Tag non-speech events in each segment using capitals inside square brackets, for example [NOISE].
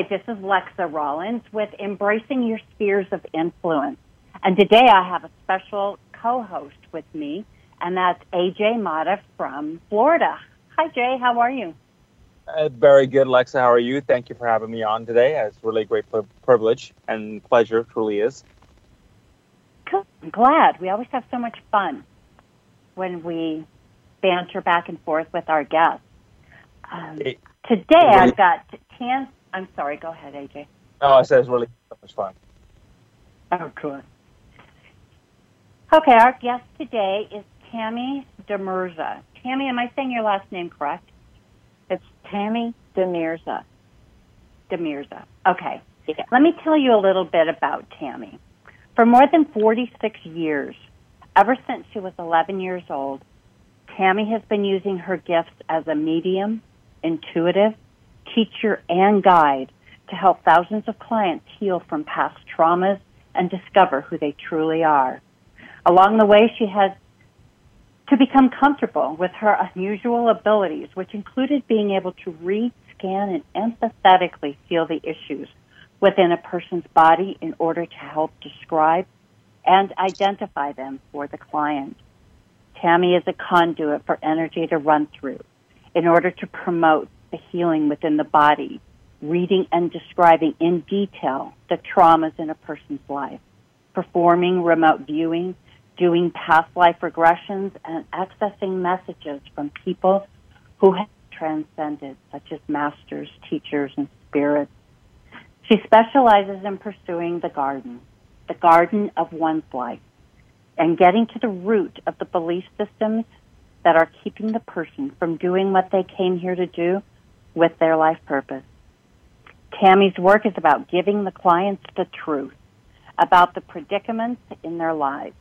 Hi, this is Lexa Rollins with Embracing Your Spheres of Influence. And today I have a special co-host with me, and that's AJ Mata from Florida. Hi, Jay. How are you? Uh, very good, Lexa. How are you? Thank you for having me on today. It's really a great privilege and pleasure, truly is. Cool. I'm glad. We always have so much fun when we banter back and forth with our guests. Um, it, today really, I've got Tan. I'm sorry. Go ahead, AJ. No, I said it's really so much fun. Oh, good. Okay, our guest today is Tammy Demirza. Tammy, am I saying your last name correct? It's Tammy Demirza. Demirza. Okay. Yeah. Let me tell you a little bit about Tammy. For more than 46 years, ever since she was 11 years old, Tammy has been using her gifts as a medium, intuitive, teacher, and guide to help thousands of clients heal from past traumas and discover who they truly are. Along the way, she has to become comfortable with her unusual abilities, which included being able to read, scan, and empathetically feel the issues within a person's body in order to help describe and identify them for the client. Tammy is a conduit for energy to run through in order to promote the healing within the body, reading and describing in detail the traumas in a person's life, performing remote viewing doing past life regressions and accessing messages from people who have transcended, such as masters, teachers, and spirits. She specializes in pursuing the garden, the garden of one's life, and getting to the root of the belief systems that are keeping the person from doing what they came here to do with their life purpose. Tammy's work is about giving the clients the truth about the predicaments in their lives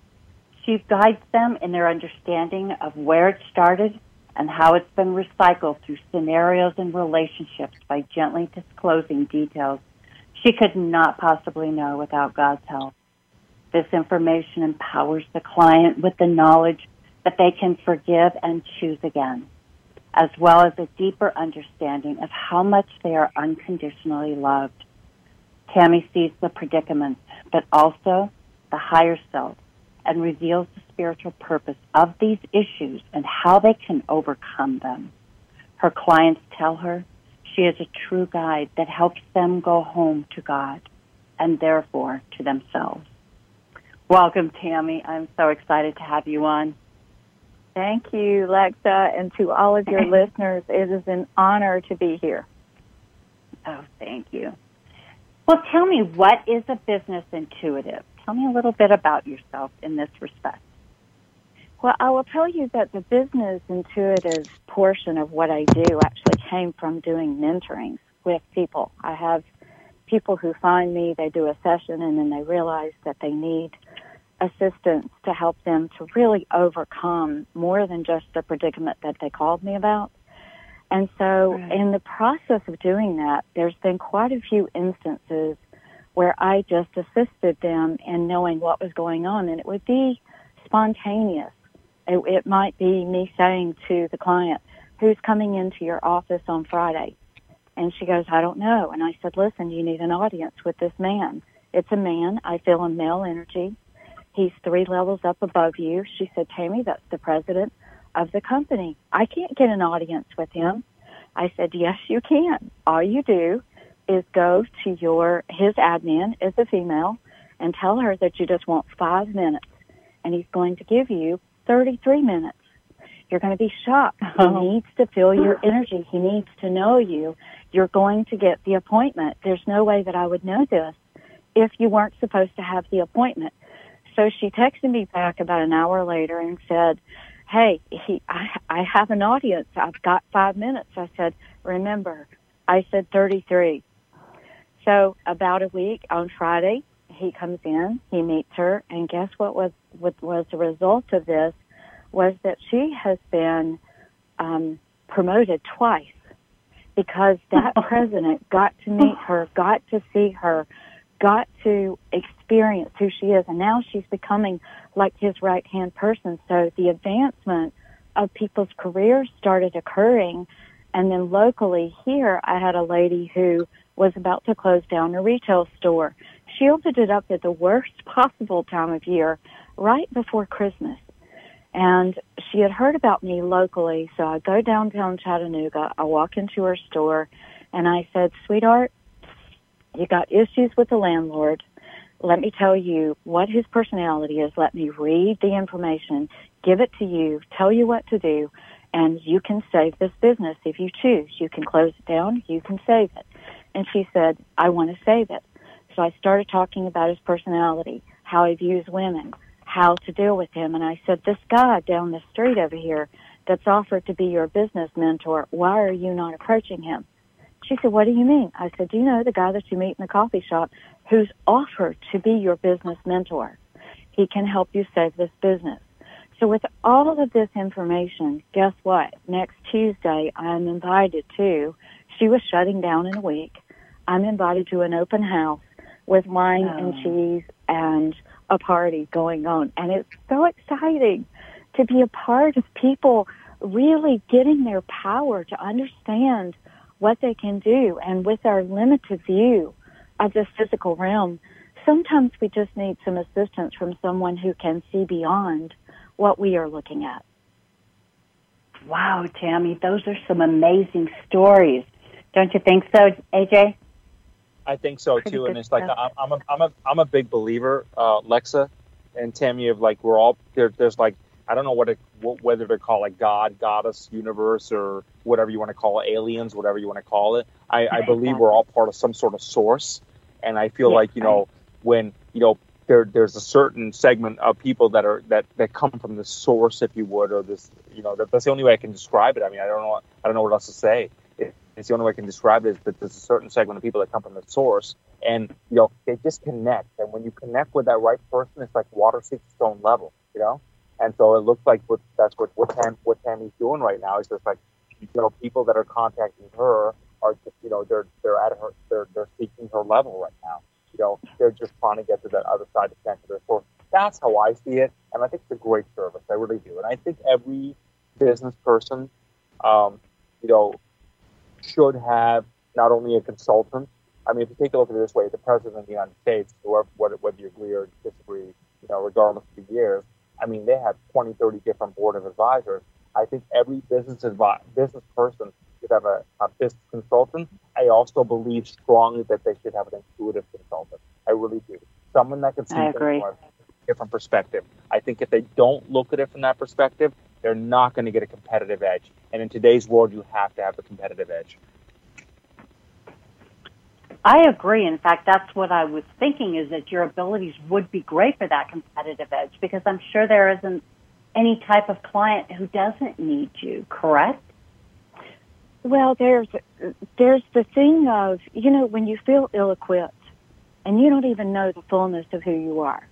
she guides them in their understanding of where it started and how it's been recycled through scenarios and relationships by gently disclosing details she could not possibly know without God's help. This information empowers the client with the knowledge that they can forgive and choose again, as well as a deeper understanding of how much they are unconditionally loved. Tammy sees the predicament, but also the higher self and reveals the spiritual purpose of these issues and how they can overcome them. Her clients tell her she is a true guide that helps them go home to God and therefore to themselves. Welcome, Tammy. I'm so excited to have you on. Thank you, Lexa, and to all of your [LAUGHS] listeners. It is an honor to be here. Oh, thank you. Well, tell me, what is a business intuitive? Tell me a little bit about yourself in this respect. Well, I will tell you that the business intuitive portion of what I do actually came from doing mentoring with people. I have people who find me, they do a session, and then they realize that they need assistance to help them to really overcome more than just the predicament that they called me about. And so, right. in the process of doing that, there's been quite a few instances where I just assisted them in knowing what was going on. And it would be spontaneous. It, it might be me saying to the client, who's coming into your office on Friday? And she goes, I don't know. And I said, listen, you need an audience with this man. It's a man. I feel a male energy. He's three levels up above you. She said, Tammy, that's the president of the company. I can't get an audience with him. I said, yes, you can. All you do is go to your his admin is a female and tell her that you just want five minutes and he's going to give you 33 minutes. You're going to be shocked. He oh. needs to feel your [SIGHS] energy. He needs to know you. You're going to get the appointment. There's no way that I would know this if you weren't supposed to have the appointment. So she texted me back about an hour later and said, Hey, he, I, I have an audience. I've got five minutes. I said, remember, I said 33. So about a week on Friday, he comes in, he meets her, and guess what was what was the result of this was that she has been um, promoted twice because that [LAUGHS] president got to meet her, got to see her, got to experience who she is, and now she's becoming like his right hand person. So the advancement of people's careers started occurring, and then locally here, I had a lady who was about to close down a retail store. She opened it up at the worst [LAUGHS] possible time of year, right before Christmas. And she had heard about me locally, so I go downtown Chattanooga, I walk into her store, and I said, sweetheart, you got issues with the landlord. Let me tell you what his personality is. Let me read the information, give it to you, tell you what to do, and you can save this business if you choose. You can close it down, you can save it. And she said, I want to save it. So I started talking about his personality, how he views women, how to deal with him. And I said, this guy down the street over here that's offered to be your business mentor, why are you not approaching him? She said, what do you mean? I said, do you know the guy that you meet in the coffee shop who's offered to be your business mentor? He can help you save this business. So with all of this information, guess what? Next Tuesday, I'm invited to, she was shutting down in a week. I'm invited to an open house with wine oh. and cheese and a party going on. And it's so exciting to be a part of people really getting their power to understand what they can do. And with our limited view of the physical realm, sometimes we just need some assistance from someone who can see beyond what we are looking at. Wow, Tammy, those are some amazing stories. Don't you think so, AJ? I think so Pretty too, and it's like I'm, I'm a I'm a I'm a big believer, uh, Lexa and Tammy, of like we're all there. There's like I don't know what, it, what whether to call it God, goddess, universe, or whatever you want to call it, aliens, whatever you want to call it. I, I believe we're all part of some sort of source, and I feel yeah, like you know when you know there there's a certain segment of people that are that that come from the source, if you would, or this you know that, that's the only way I can describe it. I mean, I don't know I don't know what else to say. It, it's the only way I can describe it is that there's a certain segment of people that come from the source, and you know they just connect. And when you connect with that right person, it's like water seeks stone level, you know. And so it looks like what, that's what Tam, what Tammy's doing right now is just like you know people that are contacting her are just you know they're they're at her they're they're seeking her level right now you know, they're just trying to get to that other side of the So that's how I see it, and I think it's a great service. I really do, and I think every business person, um, you know, should have not only a consultant. I mean, if you take a look at it this way, the president of the United States, whoever, whether you agree or disagree, you know, regardless of the years, I mean, they have 20, 30 different board of advisors. I think every business advi- business person should have a, a business consultant. I also believe strongly that they should have an intuitive consultant. I really do. Someone that can see things from a different perspective. I think if they don't look at it from that perspective, they're not going to get a competitive edge. And in today's world, you have to have a competitive edge. I agree. In fact, that's what I was thinking is that your abilities would be great for that competitive edge because I'm sure there isn't any type of client who doesn't need you, correct? Well, there's there's the thing of you know when you feel ill-equipped and you don't even know the fullness of who you are.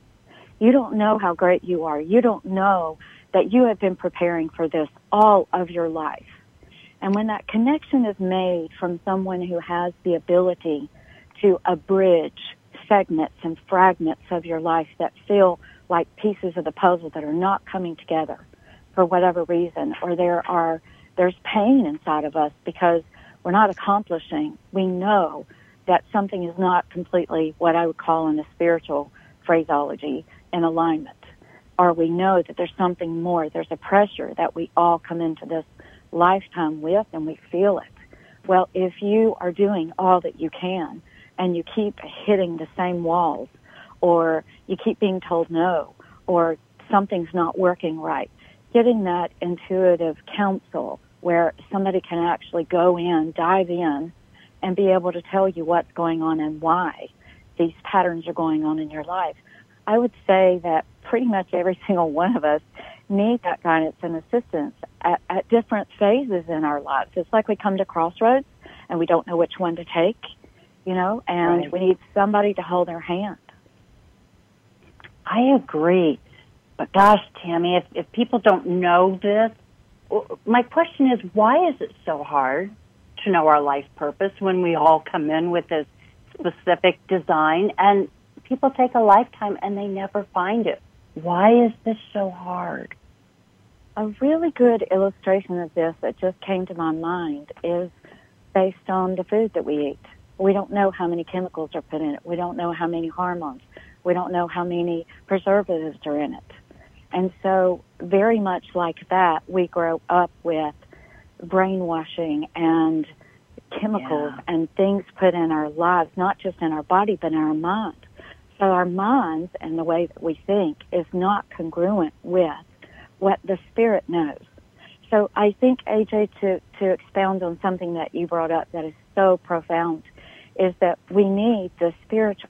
You don't know how great you are. You don't know that you have been preparing for this all of your life. And when that connection is made from someone who has the ability to abridge segments and fragments of your life that feel like pieces of the puzzle that are not coming together for whatever reason, or there are there's pain inside of us because we're not accomplishing. We know that something is not completely what I would call in the spiritual phraseology in alignment. Or we know that there's something more. There's a pressure that we all come into this lifetime with and we feel it. Well, if you are doing all that you can and you keep hitting the same walls or you keep being told no or something's not working right, getting that intuitive counsel where somebody can actually go in, dive in, and be able to tell you what's going on and why these patterns are going on in your life. I would say that pretty much every [LAUGHS] single one of us need that guidance and assistance at, at different phases in our lives. It's like we come to crossroads and we don't know which one to take, you know, and right. we need somebody to hold our hand. I agree. But gosh, Tammy, if, if people don't know this, my question is, why is it so hard to know our life purpose when we all come in with this specific design and people take a lifetime and they never find it? Why is this so hard? A really good illustration of this that just came to my mind is based on the food that we eat. We don't know how many chemicals are put in it. We don't know how many hormones. We don't know how many preservatives are in it. And so, very much like that, we grow up with brainwashing and chemicals yeah. and things put in our lives, not just in our body, but in our mind. So our minds and the way that we think is not congruent with what the spirit knows. So I think AJ to, to expound on something that you brought up that is so profound is that we need the spiritual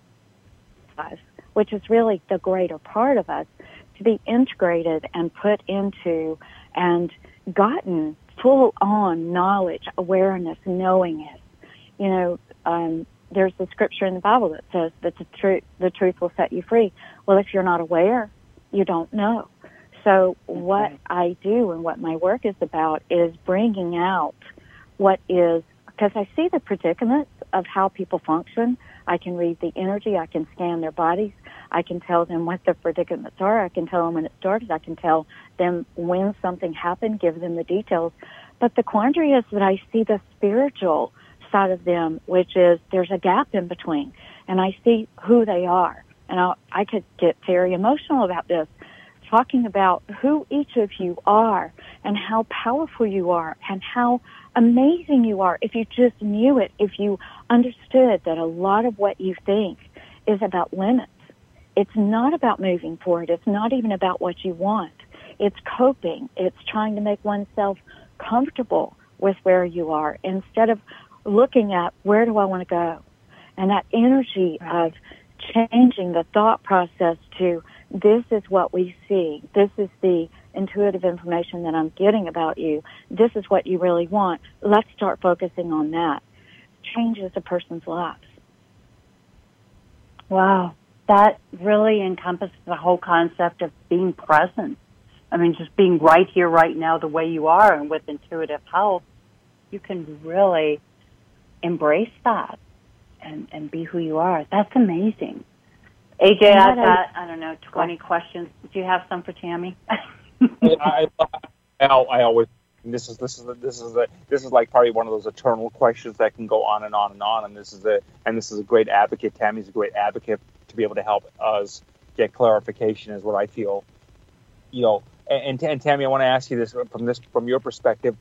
us, which is really the greater part of us, to be integrated and put into and gotten full on knowledge, awareness, knowing it. You know, um, there's the scripture in the Bible that says that the truth, the truth will set you free. Well, if you're not aware, you don't know. So what I do and what my work is about is bringing out what is, because I see the predicaments of how people function. I can read the energy. I can scan their bodies. I can tell them what their predicaments are. I can tell them when it started. I can tell them when something happened, give them the details. But the quandary is that I see the spiritual side of them, which is there's a gap in between, and I see who they are. And I, I could get very emotional about this, talking about who each of you are and how powerful you are and how amazing you are if you just knew it, if you understood that a lot of what you think is about limits. It's not about moving forward. It's not even about what you want. It's coping. It's trying to make oneself comfortable with where you are instead of looking at where do I want to go? And that energy of changing the thought process to this is what we see. This is the intuitive information that I'm getting about you. This is what you really want. Let's start focusing on that. Changes a person's lives. Wow. That really encompasses the whole concept of being present. I mean, just being right here, right now, the way you are, and with intuitive health, you can really embrace that and, and be who you are. That's amazing. AJ, I've got, I don't know, 20 questions. Do you have some for Tammy? [LAUGHS] I, I, I always this is this is this is a, this is like probably one of those eternal questions that can go on and on and on. And this is a and this is a great advocate. Tammy's a great advocate to be able to help us get clarification. Is what I feel. You know, and, and, Tammy, I want to ask you this from this from your perspective,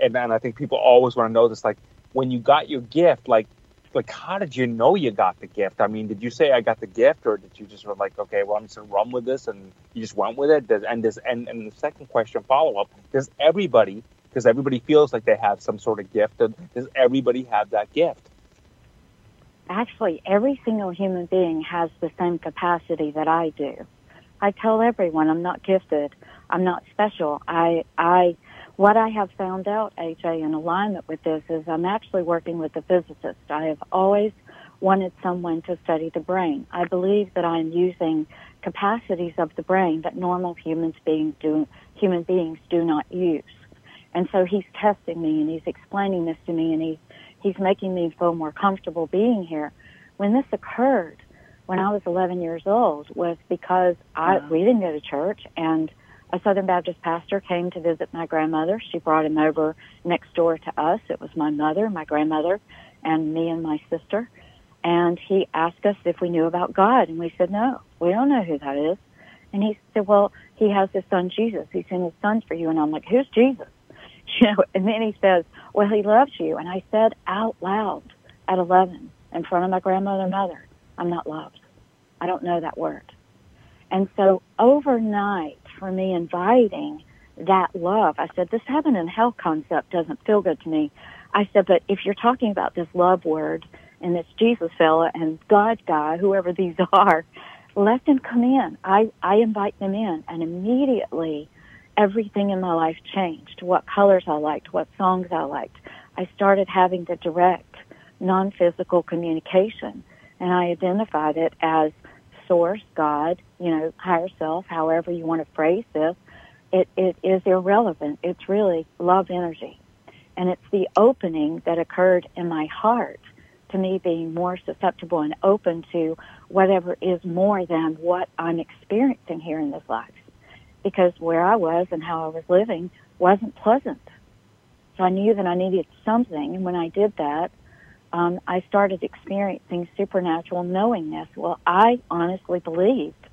and, and I think people always want to know this. Like, when you got your gift, like like how did you know you got the gift? I mean, did you say I got the gift, or did you just like, okay, well, I'm just gonna run with this, and you just went with it? Does, and this and, and the second question follow up: Does everybody, because everybody feels like they have some sort of gift, does everybody have that gift? Actually, every single human being has the same capacity that I do. I tell everyone I'm not gifted, I'm not special. I I what I have found out, AJ, in alignment with this is I'm actually working with a physicist. I have always wanted someone to study the brain. I believe that I'm using capacities of the brain that normal humans being do, human beings do not use. And so he's testing me and he's explaining this to me and he, he's making me feel more comfortable being here. When this occurred, when I was 11 years old, was because I, we didn't go to church and a Southern Baptist pastor came to visit my grandmother. She brought him over next door to us. It was my mother, my grandmother, and me and my sister. And he asked us if we knew about God, and we said, no, we don't know who that is. And he said, well, he has his son Jesus. He sent his son for you. And I'm like, who's Jesus? [LAUGHS] You know, and then he says, well, he loves you. And I said out loud at 11 in front of my grandmother and mother, I'm not loved. I don't know that word. And so overnight, for me inviting that love. I said, this heaven and hell concept doesn't feel good to me. I said, but if you're talking about this love word and this Jesus fella and God guy, whoever these [LAUGHS] are, let them come in. I, I invite them in and immediately everything in my life changed. What colors I liked, what songs I liked. I started having the direct, non-physical communication and I identified it as source, God, you know, higher self, however you want to phrase this, it, it is irrelevant. It's really love energy. And it's the opening that occurred in my heart to me being more susceptible and open to whatever is more than what I'm experiencing here in this life. Because where I was and how I was living wasn't pleasant. So I knew that I needed something. And when I did that, um, I started experiencing supernatural knowingness. Well, I honestly believed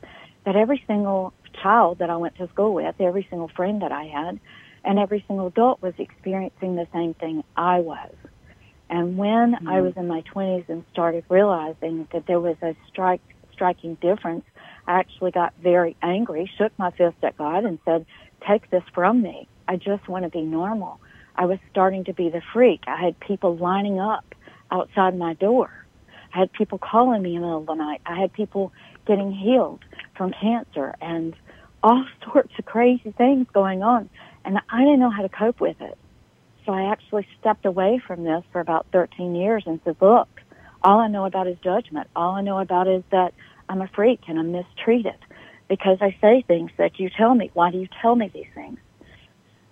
that every single child that I went to school with, every single friend that I had, and every single adult was experiencing the same thing I was. And when mm-hmm. I was in my 20s and started realizing that there was a strike, striking difference, I actually got very angry, shook my fist at God, and said, Take this from me. I just want to be normal. I was starting to be the freak. I had people lining up outside my door. I had people calling me in the middle of the night. I had people getting healed from cancer and all [LAUGHS] sorts of crazy things going on. And I didn't know how to cope with it. So I actually stepped away from this for about 13 years and said, look, all I know about is judgment. All I know about is that I'm a freak and I'm mistreated because I say things that you tell me. Why do you tell me these things?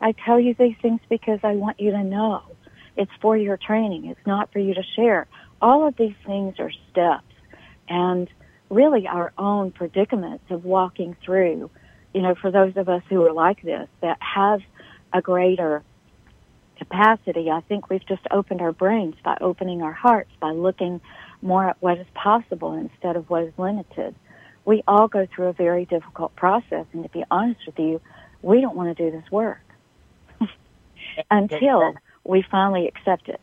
I tell you these things because I want you to know. It's for your training. It's not for you to share. All of these things are steps and really our own predicaments of walking through, you know, for those of us who are like this, that have a greater capacity. I think we've just opened our brains by opening our hearts, by looking more at what is possible instead of what is limited. We all go through a very difficult process, and to be honest with you, we don't want to do this work [LAUGHS] until we finally accept it.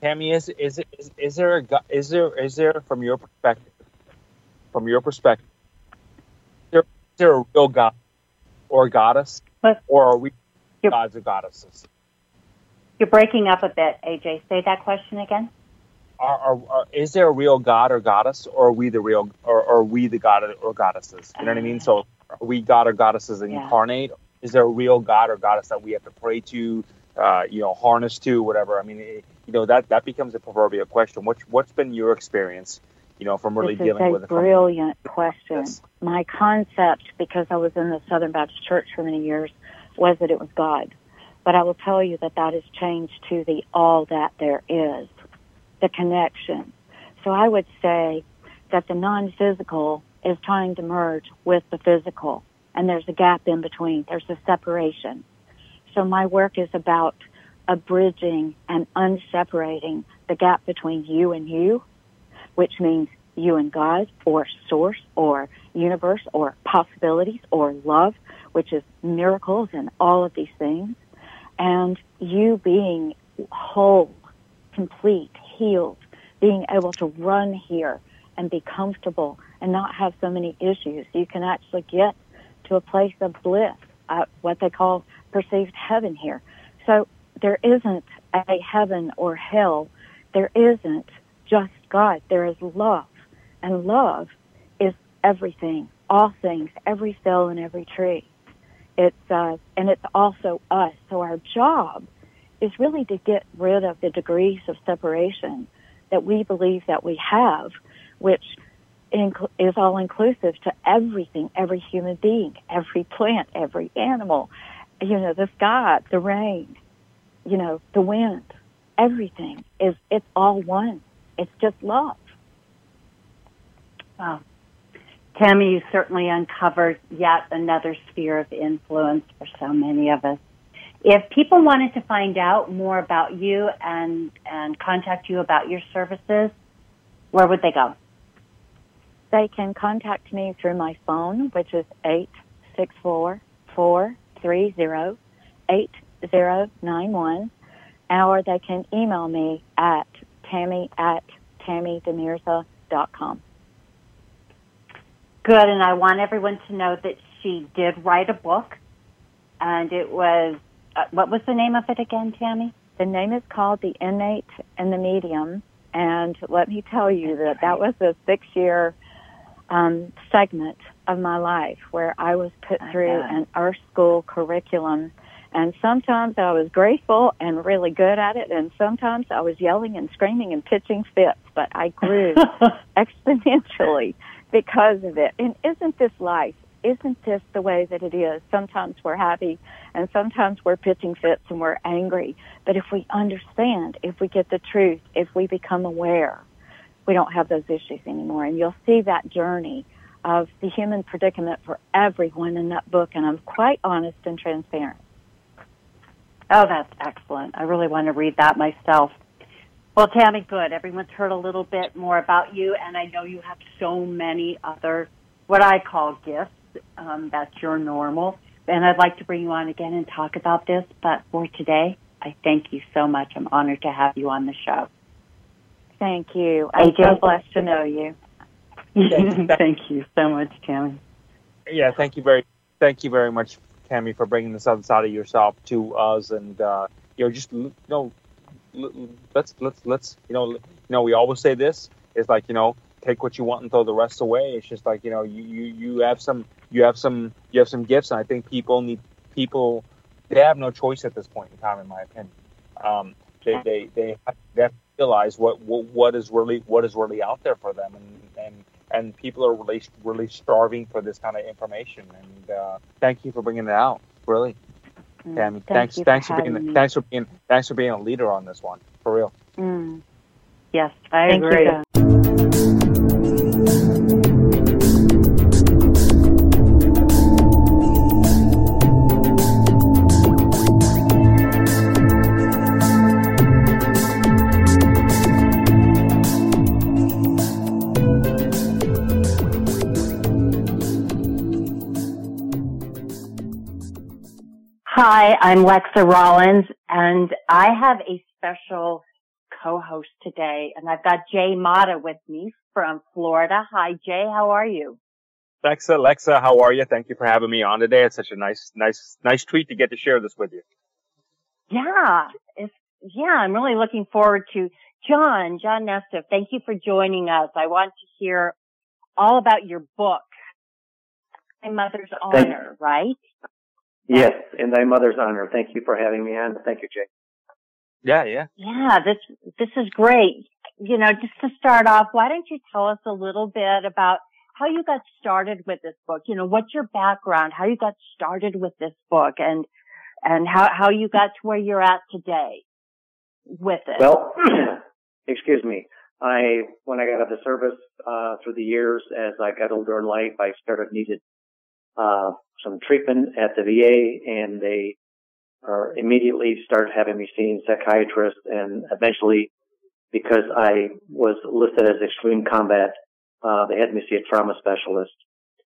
Tammy, is is is, is there a is there is there from your perspective, from your perspective, is there, is there a real God or goddess, or are we gods or goddesses? You're breaking up a bit, AJ. Say that question again. Are, are, are, is there a real god or goddess, or are we the real, or, or are we the god or goddesses? You know what I mean? So, are we god or goddesses incarnate? Yeah. Is there a real god or goddess that we have to pray to, uh, you know, harness to, whatever? I mean, it, you know, that that becomes a proverbial question. What's what's been your experience? You know, from really this dealing with a brilliant question. Yes. My concept, because I was in the Southern Baptist Church for many years, was that it was God. But I will tell you that that has changed to the all that there is, the connection. So I would say that the non-physical is trying to merge with the physical, and there's a gap in between. There's a separation. So my work is about abridging and unseparating the gap between you and you, which means you and God, or source, or universe, or possibilities, or love, which is miracles and all of these things and you being whole, complete, healed, being able to run here and be comfortable and not have so many issues. You can actually get to a place of bliss, uh, what they call perceived heaven here. So there isn't a heaven or hell. There isn't just God. There is love. And love is everything, all things, every cell in every tree. It's uh, and it's also us. So our job is really to get rid of the degrees of separation that we believe that we have, which inc- is all inclusive to everything, every human being, every plant, every animal, you know, the sky, the rain, you know, the wind, everything is, it's all one. It's just love. Wow. Tammy, you certainly uncovered yet another sphere of influence for so many of us. If people wanted to find out more about you and, and contact you about your services, where would they go? They can contact me through my phone, which is 864 430 8091, or they can email me at tammy at tammydemirza.com good, and I want everyone to know that she did write a book, and it was uh, what was the name of it again, Tammy? The name is called The Innate and the Medium, and let me tell you that that was a six-year um, segment of my life where I was put through an Earth School curriculum. And sometimes I was grateful and really good at it, and sometimes I was yelling and screaming and pitching fits, but I grew [LAUGHS] exponentially because of it. And isn't this life? Isn't this the way that it is? Sometimes we're happy and sometimes we're pitching fits and we're angry. But if we understand, if we get the truth, if we become aware, we don't have those issues anymore. And you'll see that journey of the human predicament for everyone in that book. And I'm quite honest and transparent. Oh, that's excellent. I really want to read that myself. Well, Tammy, good. Everyone's heard a little bit more about you, and I know you have so many other what I call gifts. Um, that's your normal. And I'd like to bring you on again and talk about this. But for today, I thank you so much. I'm honored to have you on the show. Thank you. I'm so blessed to know you. [LAUGHS] thank you so much, Tammy. Yeah, thank you very, thank you very much, Tammy, for bringing this other side of yourself to us, and uh, you know, just you know, let's let's let's you know, you know, we always say this. It's like you know, take what you want and throw the rest away. It's just like you know, you you you have some you have some you have some gifts, and I think people need people. They have no choice at this point in time, in my opinion. Um, they they they have, they have to realize what, what what is really what is really out there for them, and and and people are really really starving for this kind of information. And uh, thank you for bringing it out, really, mm, Tammy. thanks thanks thanks for, being thanks for being thanks for being a leader on this one, for real. Mm. Yes, I thank agree. You, Hi, I'm Lexa Rollins, and I have a special co-host today, and I've got Jay Mata with me from Florida. Hi, Jay. How are you? Lexa, Lexa, how are you? Thank you for having me on today. It's such a nice, nice, nice treat to get to share this with you. Yeah, it's yeah. I'm really looking forward to John, John Nesta. Thank you for joining us. I want to hear all about your book, My Mother's Honor, right? Yes, in thy mother's honor. Thank you for having me on. Thank you, Jake. Yeah, yeah. Yeah, this this is great. You know, just to start off, why don't you tell us a little bit about how you got started with this book? You know, what's your background? How you got started with this book and and how how you got to where you're at today with it? Well, [CLEARS THROAT] excuse me. I when I got out of the service uh, through the years, as I got older in life, I started needed uh, some treatment at the VA and they are immediately started having me seeing psychiatrists and eventually because I was listed as extreme combat, uh, they had me see a trauma specialist.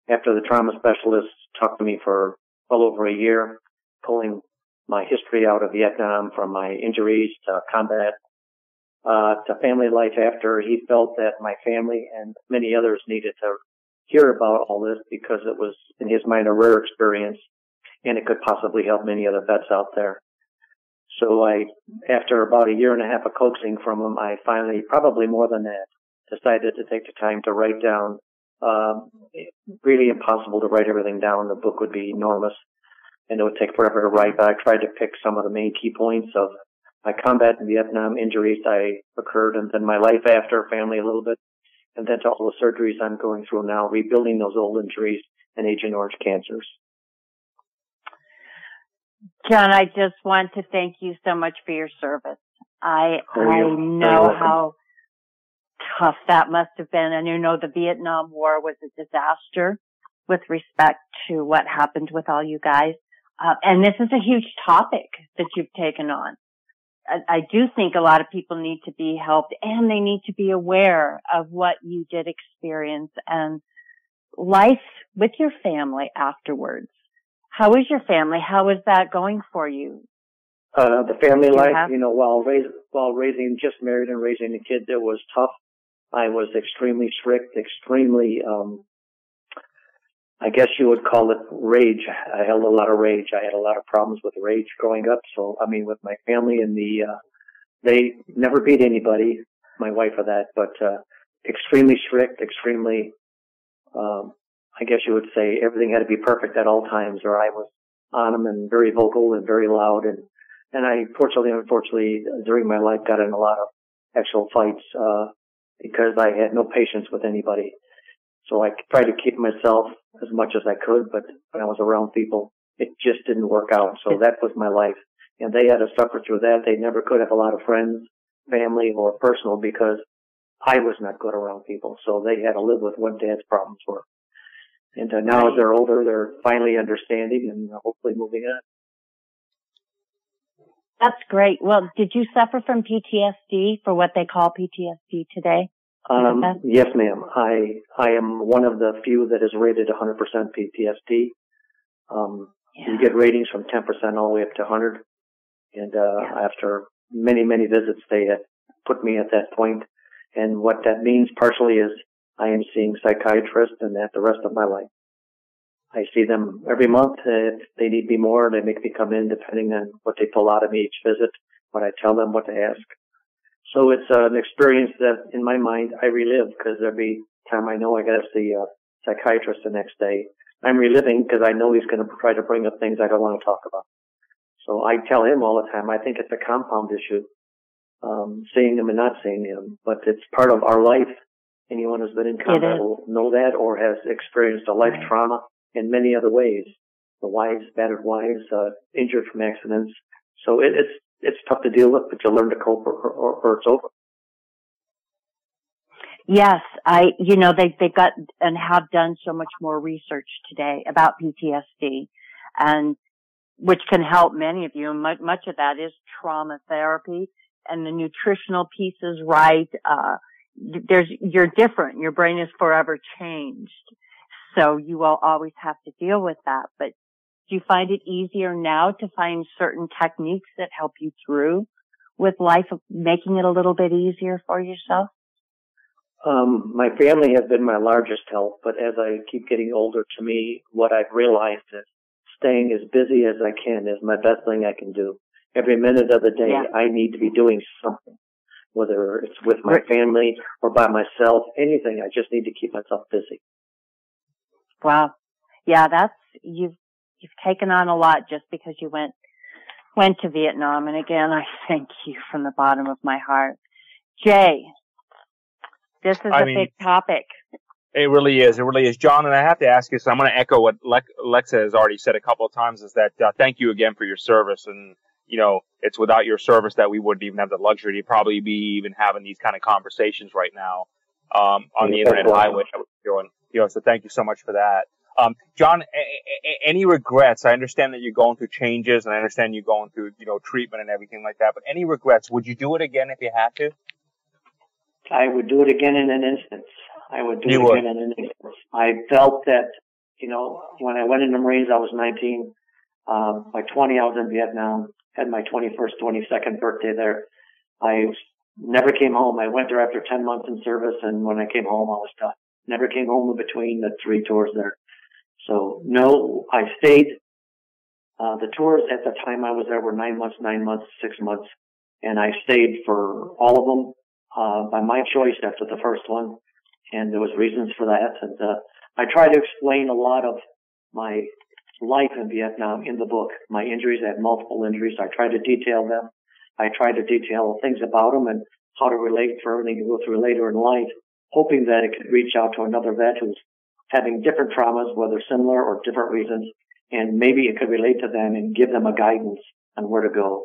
After the trauma specialist talked to me for well over a year, pulling my history out of Vietnam from my injuries to combat, uh, to family life after, he felt that my family and many others needed to hear about all this because it was, in his mind, a rare experience and it could possibly help many other vets out there. So I, after about a year and a half of coaxing from him, I finally, probably more than that, decided to take the time to write down, um, really impossible to write everything down. The book would be enormous and it would take forever to write, but I tried to pick some of the main key points of my combat and Vietnam injuries I occurred and then my life after, family a little bit, and then to all the surgeries I'm going through now, rebuilding those old injuries and Agent Orange cancers. John, I just want to thank you so much for your service. I oh, I know how tough that must have been, and you know the Vietnam War was a disaster with respect to what happened with all you guys. Uh, and this is a huge topic that you've taken on. I, do think a lot of people need to be helped and they need to be aware of what you did experience and life with your family afterwards. How is your family? How is that going for you? Uh, the family you life, have? you know, while raising, while raising, just married and raising a kid, it was tough. I was extremely strict, extremely, um, I guess you would call it rage. I held a lot of rage. I had a lot of problems with rage growing up. So, I mean, with my family and the, uh, they never beat anybody, my wife or that, but, uh, extremely strict, extremely, um, I guess you would say everything had to be perfect at all times or I was on them and very vocal and very loud. And, and I fortunately, unfortunately, during my life got in a lot of actual fights, uh, because I had no patience with anybody. So I tried to keep myself as much as I could, but when I was around people, it just didn't work out. So that was my life. And they had to suffer through that. They never could have a lot of friends, family, or personal because I was not good around people. So they had to live with what dad's problems were. And uh, now as they're older, they're finally understanding and hopefully moving on. That's great. Well, did you suffer from PTSD for what they call PTSD today? Um, yes, ma'am. I I am one of the few that is rated 100% PTSD. Um, yeah. You get ratings from 10% all the way up to 100. And uh, yeah. after many many visits, they had put me at that point. And what that means partially is I am seeing psychiatrists and that the rest of my life. I see them every month. If they need me more, they make me come in depending on what they pull out of me each visit, what I tell them, what to ask. So it's uh, an experience that in my mind I relive because every time I know I got to see a psychiatrist the next day, I'm reliving because I know he's going to try to bring up things I don't want to talk about. So I tell him all the time, I think it's a compound issue, um, seeing him and not seeing him, but it's part of our life. Anyone who's been in combat will know that or has experienced a life trauma in many other ways. The wives, battered wives, uh, injured from accidents. So it, it's it's tough to deal with, but you learn to cope, or, or, or it's over. Yes, I, you know, they, they got and have done so much more research today about PTSD and which can help many of you. Much, much of that is trauma therapy and the nutritional piece is right. Uh, there's, you're different. Your brain is forever changed. So you will always have to deal with that. But do you find it easier now to find certain techniques that help you through with life, making it a little bit easier for yourself? Um, my family has been my largest help, but as I keep getting older, to me, what I've realized is staying as busy as I can is my best thing I can do. Every minute of the day, yeah. I need to be doing something, whether it's with my family or by myself, anything. I just need to keep myself busy. Wow. Yeah, that's, you've, you've taken on a lot just because you went, went to Vietnam. And again, I thank you from the bottom of my heart. Jay, this is I a mean, big topic. It really is. It really is, John. And I have to ask you, so I'm going to echo what Lexa has already said a couple of times: is that uh, thank you again for your service. And you know, it's without your service that we wouldn't even have the luxury to probably be even having these kind of conversations right now um, on the internet highway. Doing, you know, so thank you so much for that. Um, John, a- a- any regrets? I understand that you're going through changes, and I understand you're going through, you know, treatment and everything like that. But any regrets? Would you do it again if you had to? I would do it again in an instant. I would do you it would. again in an instant. I felt that, you know, when I went in the Marines, I was 19. Um, by 20, I was in Vietnam. Had my 21st, 22nd birthday there. I never came home. I went there after 10 months in service, and when I came home, I was done. Never came home in between the three tours there. So no, I stayed. Uh, the tours at the time I was there were nine months, nine months, six months, and I stayed for all of them uh, by my choice after the first one, and there was reasons for that. And uh, I try to explain a lot of my life in Vietnam in the book. My injuries, I had multiple injuries. I try to detail them. I try to detail things about them and how to relate for everything to go through later in life, hoping that it could reach out to another vet who's having different traumas, whether similar or different reasons, and maybe it could relate to them and give them a guidance on where to go.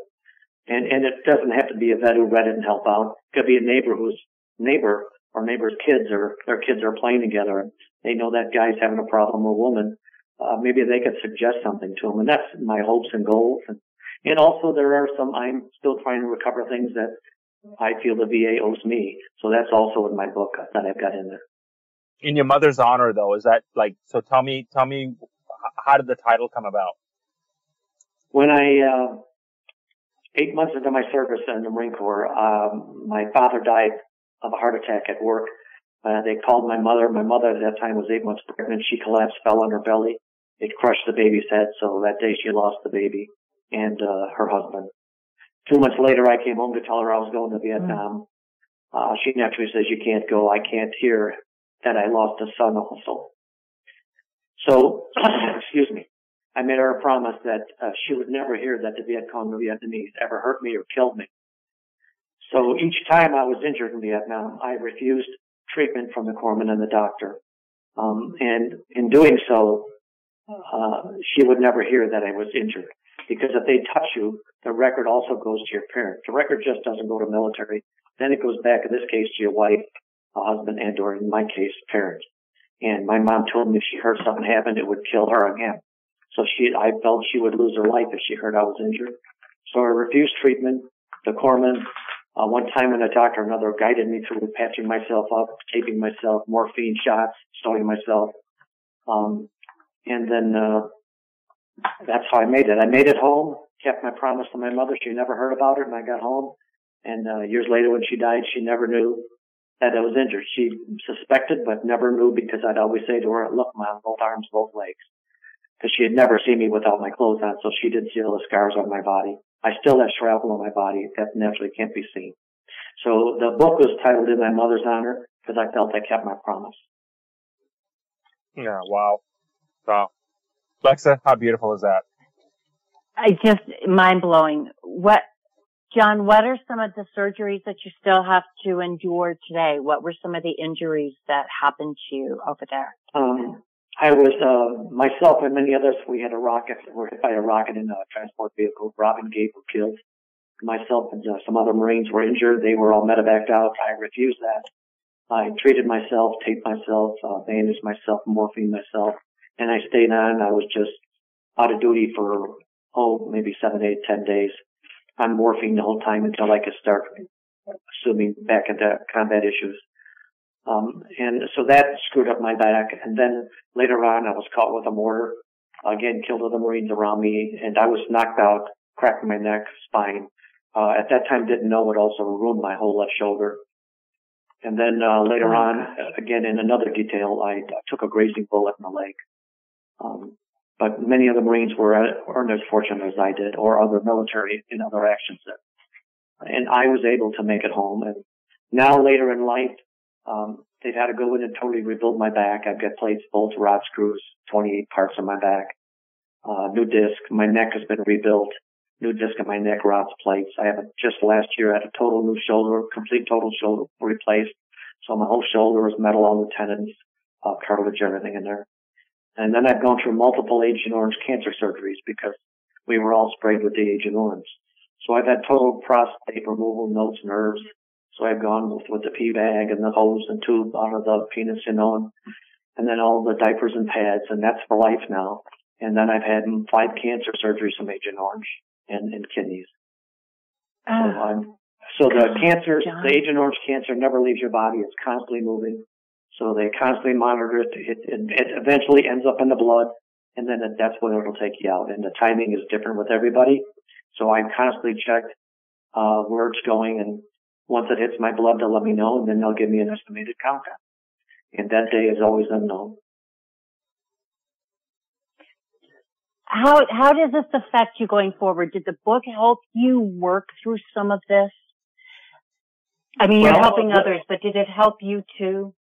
And, and it doesn't have to be a vet who read it and help out. It could be a neighbor whose neighbor or neighbor's kids or their kids are playing together and they know that guy's having a problem or woman. Uh, maybe they could suggest something to them. And that's my hopes and goals. And, and also there are some, I'm still trying to recover things that I feel the VA owes me. So that's also in my book that I've got in there. In your mother's honor though, is that like, so tell me, tell me, how did the title come about? When I, uh, eight months into my service in the Marine Corps, um, my father died of a heart attack at work. Uh, they called my mother. My mother at that time was eight months pregnant. She collapsed, fell on her belly. It crushed the baby's head. So that day she lost the baby and uh, her husband. Two months later, I came home to tell her I was going to Vietnam. Uh, she naturally says, "You can't go. I can't hear that I lost a son also." So, [COUGHS] excuse me. I made her a promise that uh, she would never hear that the Viet Cong or Vietnamese ever hurt me or killed me. So each time I was injured in Vietnam, I refused treatment from the corpsman and the doctor. Um, and in doing so, uh, she would never hear that I was injured. Because if they touch you, the record also goes to your parents. The record just doesn't go to military. Then it goes back, in this case, to your wife, a husband, and or in my case, parent. And my mom told me if she heard something happen, it would kill her again. So she, I felt she would lose her life if she heard I was injured. So I refused treatment, the corpsman. Uh, one time when a doctor, another guided me through patching myself up, taping myself, morphine shots, sewing myself. Um, and then, uh, that's how I made it. I made it home, kept my promise to my mother. She never heard about it and I got home. And, uh, years later when she died, she never knew that I was injured. She suspected, but never knew because I'd always say to her, look, mom, both arms, both legs. Cause she had never seen me without my clothes on, so she didn't see all the scars on my body. I still have shrapnel on my body that naturally can't be seen. So the book was titled In My Mother's Honor because I felt I kept my promise. Yeah, wow. Wow. Lexa, how beautiful is that? I just mind blowing. What, John, what are some of the surgeries that you still have to endure today? What were some of the injuries that happened to you over there? Um, I was, uh, myself and many others, we had a rocket, we were hit by a rocket in a transport vehicle. Robin Gabe killed. Myself and uh, some other Marines were injured. They were all medevaced out. I refused that. I treated myself, taped myself, uh, bandaged myself, morphine myself, and I stayed on. I was just out of duty for, oh, maybe seven, eight, ten days on morphine the whole time until I could start assuming back into combat issues. Um, and so that screwed up my back. And then later on, I was caught with a mortar. Again, killed other Marines around me, and I was knocked out, cracking my neck, spine. Uh, at that time, didn't know it also ruined my whole left shoulder. And then uh, later oh, on, again in another detail, I, I took a grazing bullet in the leg. Um, but many of the Marines were as fortunate as I did, or other military in other actions. And I was able to make it home. And now later in life, um, they've had to go in and totally rebuild my back. I've got plates, bolts, rod screws, 28 parts on my back, uh, new disc. My neck has been rebuilt. New disc in my neck, rods, plates. I have a, just last year I had a total new shoulder, complete total shoulder replaced. So my whole shoulder is metal, all the tendons, uh, cartilage, everything in there. And then I've gone through multiple Agent Orange cancer surgeries because we were all sprayed with the Agent Orange. So I've had total prostate removal, nodes, nerves, so I've gone with, with the pee bag and the hose and tube out of the penis, you know, and, and then all the diapers and pads, and that's for life now. And then I've had five cancer surgeries from Agent Orange and, and kidneys. So, ah. I'm, so the cancer, John. the Agent Orange cancer never leaves your body. It's constantly moving. So they constantly monitor it. It, it, it eventually ends up in the blood, and then that's when it'll take you out. And the timing is different with everybody. So I'm constantly checked uh, where it's going, and once it hits my blood, they'll let me know, and then they'll give me an estimated countdown. And that day is always unknown. How how does this affect you going forward? Did the book help you work through some of this? I mean, you're helping others, but did it help you too?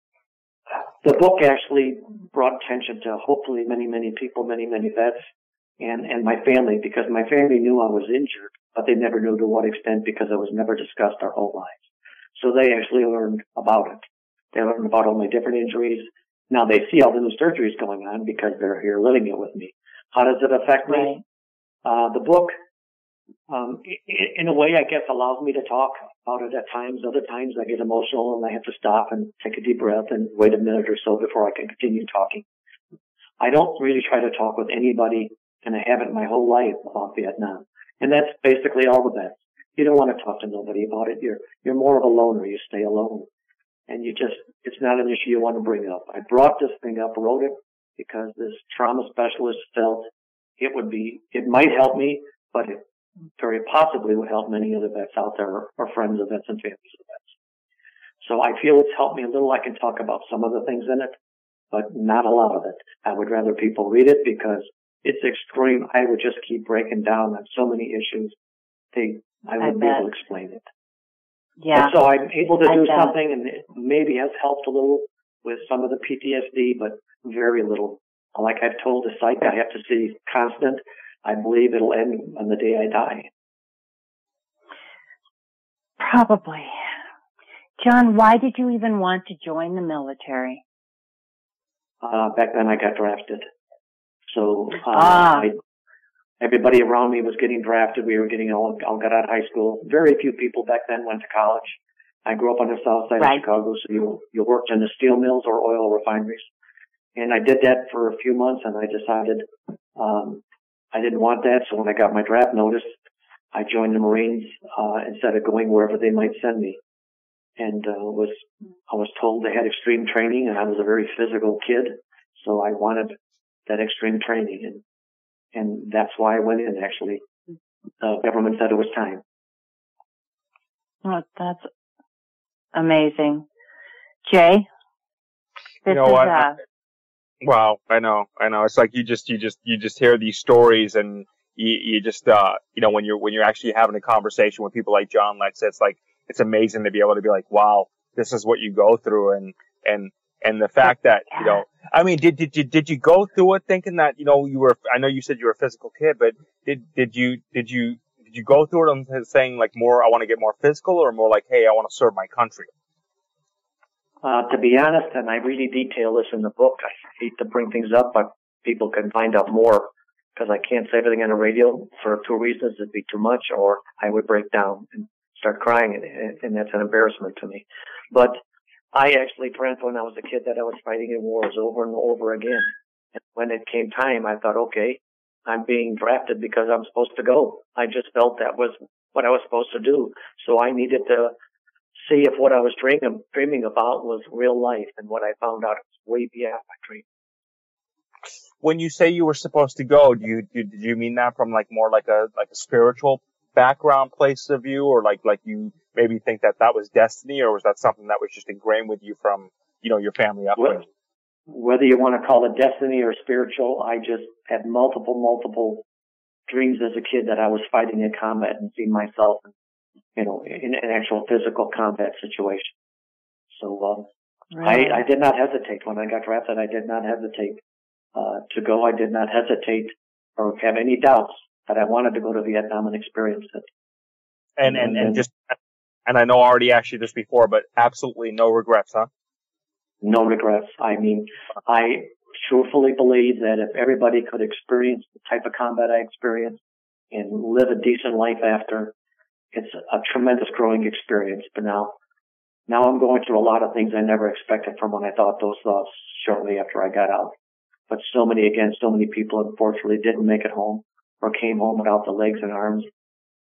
The book actually brought attention to hopefully many, many people, many, many vets, and and my family because my family knew I was injured, but they never knew to what extent because it was never discussed our whole lives. So they actually learned about it. They learned about all my different injuries. Now they see all the new surgeries going on because they're here living it with me. How does it affect me? Right. Uh, the book, um, in a way, I guess allows me to talk about it at times. Other times I get emotional and I have to stop and take a deep breath and wait a minute or so before I can continue talking. I don't really try to talk with anybody and I haven't my whole life about Vietnam. And that's basically all the best. You don't want to talk to nobody about it. You're, you're more of a loner. You stay alone. And you just, it's not an issue you want to bring up. I brought this thing up, wrote it because this trauma specialist felt it would be, it might help me, but it very possibly would help many other vets out there or friends of vets and families of vets. So I feel it's helped me a little. I can talk about some of the things in it, but not a lot of it. I would rather people read it because it's extreme. I would just keep breaking down on so many issues. They, I wouldn't be able to explain it. Yeah. And so I'm able to I do bet. something and it maybe has helped a little with some of the PTSD, but very little. Like I've told the psych, I have to see constant. I believe it'll end on the day I die. Probably. John, why did you even want to join the military? Uh, back then I got drafted. So uh, ah. I, everybody around me was getting drafted. We were getting all, all got out of high school. Very few people back then went to college. I grew up on the south side right. of Chicago, so you you worked in the steel mills or oil refineries, and I did that for a few months, and I decided um, I didn't want that. So when I got my draft notice, I joined the Marines uh, instead of going wherever they might send me, and uh, was I was told they had extreme training, and I was a very physical kid, so I wanted that extreme training, and and that's why I went in. Actually, the government said it was time. Oh, that's amazing, Jay. This you know is, what? Uh, Wow, I know, I know. It's like you just, you just, you just hear these stories, and you, you just, uh, you know, when you're when you're actually having a conversation with people like John Lex, it's like it's amazing to be able to be like, wow, this is what you go through, and and and the fact that you know, I mean, did did you did you go through it thinking that you know you were? I know you said you were a physical kid, but did did you did you did you go through it and saying like more? I want to get more physical, or more like, hey, I want to serve my country. Uh, to be honest, and I really detail this in the book. I hate to bring things up, but people can find out more because I can't say everything on the radio for two reasons. It'd be too much, or I would break down and start crying, and, and that's an embarrassment to me. But I actually dreamt when I was a kid that I was fighting in wars over and over again. And when it came time, I thought, okay, I'm being drafted because I'm supposed to go. I just felt that was what I was supposed to do. So I needed to see if what I was dreaming, dreaming about was real life. And what I found out was way beyond my dream. When you say you were supposed to go, do you, do, did you mean that from like more like a, like a spiritual background place of view or like, like you maybe think that that was destiny or was that something that was just ingrained with you from, you know, your family upbringing? Whether you want to call it destiny or spiritual, I just had multiple, multiple dreams as a kid that I was fighting a combat and seeing myself you know, in an actual physical combat situation. So, um, right. I, I did not hesitate when I got drafted. I did not hesitate, uh, to go. I did not hesitate or have any doubts that I wanted to go to Vietnam and experience it. And, and, and, and just, and I know I already asked you this before, but absolutely no regrets, huh? No regrets. I mean, I truthfully believe that if everybody could experience the type of combat I experienced and live a decent life after, it's a tremendous growing experience. But now, now I'm going through a lot of things I never expected from when I thought those thoughts shortly after I got out. But so many, again, so many people unfortunately didn't make it home or came home without the legs and arms.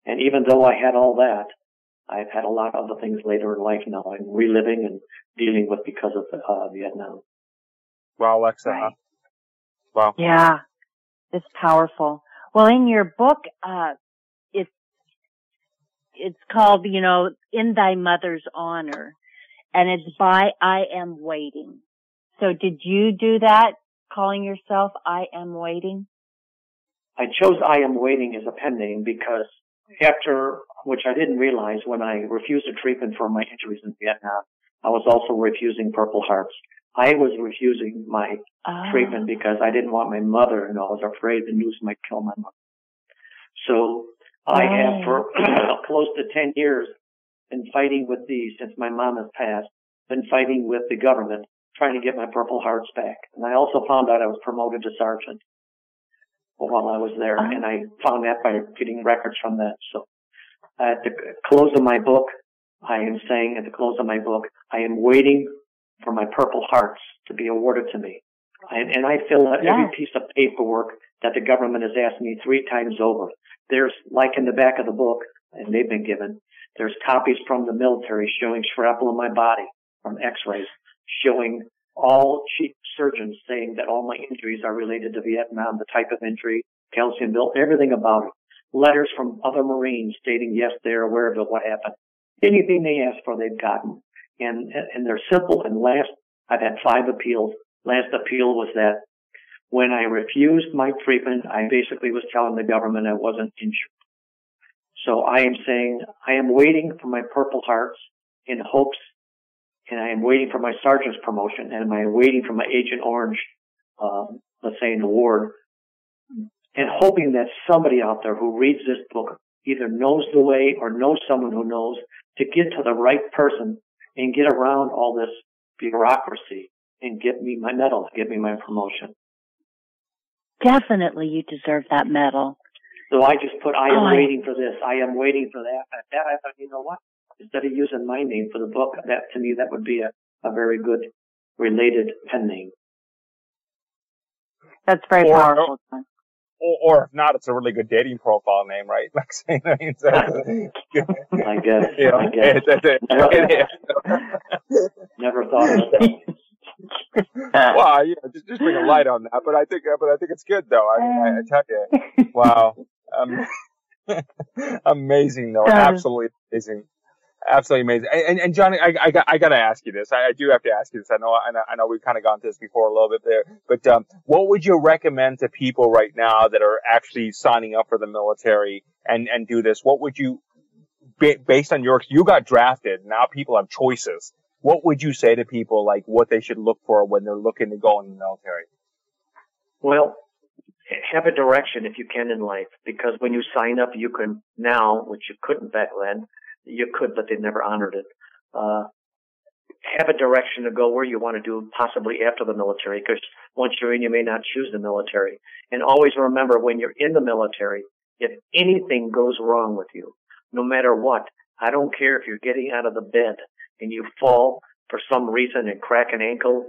And even though I had all that, I've had a lot of other things later in life now I'm reliving and dealing with because of uh, Vietnam. Wow, Alexa. Right. Wow. Yeah, it's powerful. Well, in your book, uh, it's called, you know, in thy mother's honor and it's by I am waiting. So did you do that calling yourself I am waiting? I chose I am waiting as a pen name because after, which I didn't realize when I refused a treatment for my injuries in Vietnam, I was also refusing Purple Hearts. I was refusing my oh. treatment because I didn't want my mother and I was afraid the news might kill my mother. So I have oh. for [COUGHS] close to 10 years been fighting with these since my mom has passed, been fighting with the government trying to get my Purple Hearts back. And I also found out I was promoted to sergeant while I was there. And I oh. found that by getting records from that. So at the close of my book, I am saying at the close of my book, I am waiting for my Purple Hearts to be awarded to me. And, and I fill out every piece of paperwork that the government has asked me three times over. There's, like in the back of the book, and they've been given, there's copies from the military showing shrapnel in my body from x-rays, showing all chief surgeons saying that all my injuries are related to Vietnam, the type of injury, calcium built, everything about it. Letters from other Marines stating, yes, they're aware of it, what happened. Anything they asked for, they've gotten. And, and they're simple. And last, I've had five appeals. Last appeal was that when I refused my treatment, I basically was telling the government I wasn't injured. So I am saying I am waiting for my Purple Hearts in hopes, and I am waiting for my sergeant's promotion, and I am waiting for my Agent Orange, uh, let's say an award, and hoping that somebody out there who reads this book either knows the way or knows someone who knows to get to the right person and get around all this bureaucracy and get me my medal, get me my promotion definitely you deserve that medal. So I just put, I am oh, waiting for this. I am waiting for that. At that, I thought, you know what? Instead of using my name for the book, that to me, that would be a, a very good related pen name. That's very or, powerful. or, or, if not, it's a really good dating profile name, right? [LAUGHS] Like saying, I, mean, [LAUGHS] I guess. [LAUGHS] You know, I guess. never, never thought of that. [LAUGHS] well, yeah, just, just bring a light on that. But I think, but I think it's good though. I mean, I, I tell you, wow, um, [LAUGHS] amazing though, absolutely amazing, absolutely amazing. And, and Johnny, I, I got, I got to ask you this. I, I, do have to ask you this. I know, I know, I know we've kind of gone to this before a little bit there, but um, what would you recommend to people right now that are actually signing up for the military and and do this? What would you, based on your, you got drafted. Now people have choices what would you say to people like what they should look for when they're looking to go in the military? Well, have a direction if you can in life because when you sign up, you can now, which you couldn't back then, you could, but they never honored it. Uh, have a direction to go where you want to do possibly after the military because once you're in, you may not choose the military. And always remember when you're in the military, if anything goes wrong with you, no matter what, I don't care if you're getting out of the bed and you fall for some reason and crack an ankle,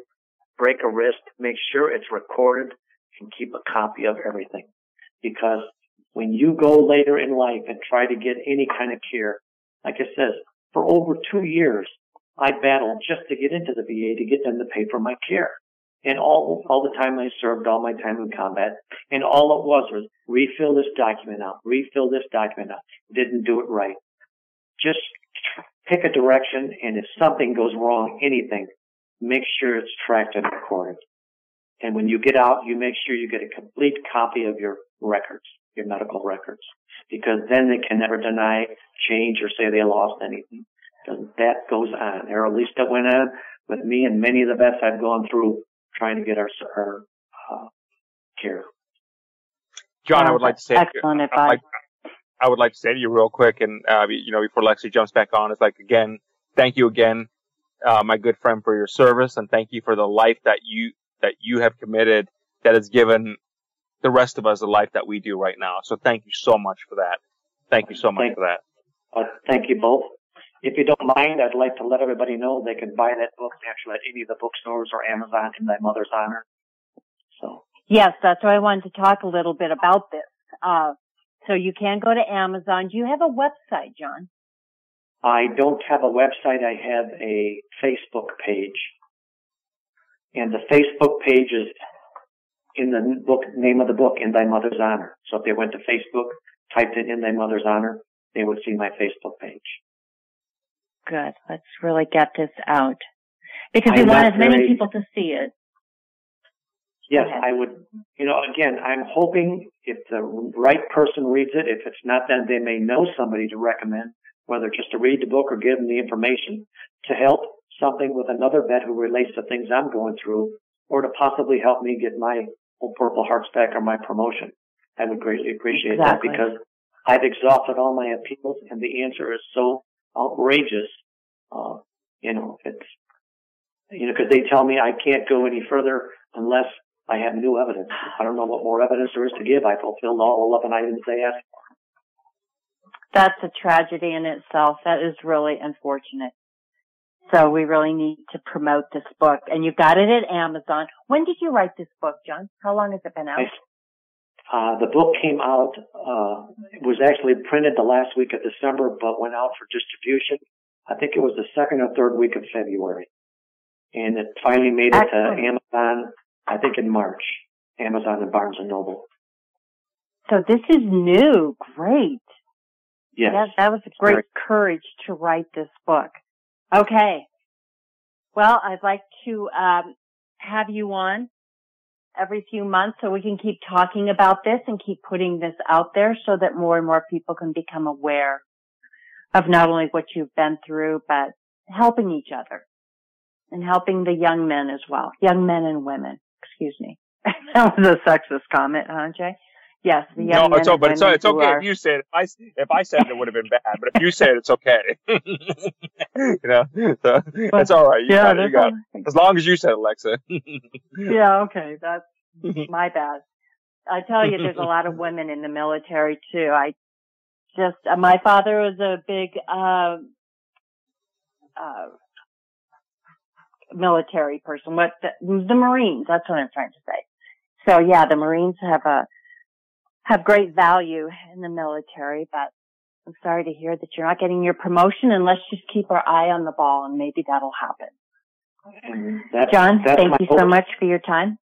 break a wrist, make sure it's recorded and keep a copy of everything. Because when you go later in life and try to get any kind of care, like I said, for over two years, I battled just to get into the VA to get them to pay for my care. And all, all the time I served, all my time in combat, and all it was was refill this document out, refill this document out. Didn't do it right. Just pick a direction, and if something goes wrong, anything, make sure it's tracked and recorded. And when you get out, you make sure you get a complete copy of your records, your medical records, because then they can never deny, change, or say they lost anything. Because that goes on, or at least it went on with me and many of the vets I've gone through trying to get our, our uh, care. John, I would like to say, excellent advice. I would like to say to you real quick, and uh, you know, before Lexi jumps back on, is like again, thank you again, uh, my good friend, for your service, and thank you for the life that you that you have committed that has given the rest of us the life that we do right now. So thank you so much for that. Thank you so much thank, for that. Uh, thank you both. If you don't mind, I'd like to let everybody know they can buy that book actually at any of the bookstores or Amazon in my mother's honor. So. Yes, that's why I wanted to talk a little bit about this. Uh, so you can go to Amazon. Do you have a website, John? I don't have a website. I have a Facebook page. And the Facebook page is in the book, name of the book, In Thy Mother's Honor. So if they went to Facebook, typed in In Thy Mother's Honor, they would see my Facebook page. Good. Let's really get this out. Because we want as many very, people to see it. Yes, I would, you know, again, I'm hoping if the right person reads it, if it's not then they may know somebody to recommend, whether just to read the book or give them the information to help something with another vet who relates to things I'm going through or to possibly help me get my Purple Hearts back or my promotion. I would greatly appreciate exactly. that because I've exhausted all my appeals and the answer is so outrageous. Uh, you know, it's, you know, cause they tell me I can't go any further unless I have new evidence. I don't know what more evidence there is to give. I fulfilled all 11 items they asked for. That's a tragedy in itself. That is really unfortunate. So we really need to promote this book. And you got it at Amazon. When did you write this book, John? How long has it been out? Uh, the book came out, uh, it was actually printed the last week of December, but went out for distribution. I think it was the second or third week of February. And it finally made it Excellent. to Amazon I think in March, Amazon and Barnes and Noble. So this is new. Great. Yes. yes that was a great courage to write this book. Okay. Well, I'd like to um, have you on every few months so we can keep talking about this and keep putting this out there so that more and more people can become aware of not only what you've been through, but helping each other and helping the young men as well, young men and women excuse me. [LAUGHS] that was a sexist comment, huh, Jay? Yes, the young no, it's, but it's, it's okay are... if you said it. If I, if I said it, it would have been bad. But if you said it, it's okay. [LAUGHS] you know, so it's all right. You yeah, got it, you got it. As long as you said Alexa. [LAUGHS] yeah, okay, that's my bad. I tell you, there's a lot of women in the military too. I just, uh, my father was a big, uh, uh, military person, what the, the Marines, that's what I'm trying to say. So yeah, the Marines have a, have great value in the military, but I'm sorry to hear that you're not getting your promotion and let's just keep our eye on the ball and maybe that'll happen. John, that's thank you hope. so much for your time.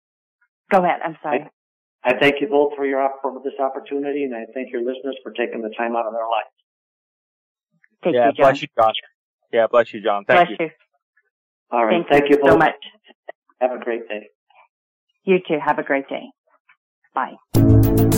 Go ahead. I'm sorry. I, I thank you both for your for this opportunity, and I thank your listeners for taking the time out of their life. Take yeah, you, John. bless you, John. Yeah, bless you, John. Thank bless you. you. All right, Thank, thank you both. so much. Have a great day. You too. Have a great day. Bye.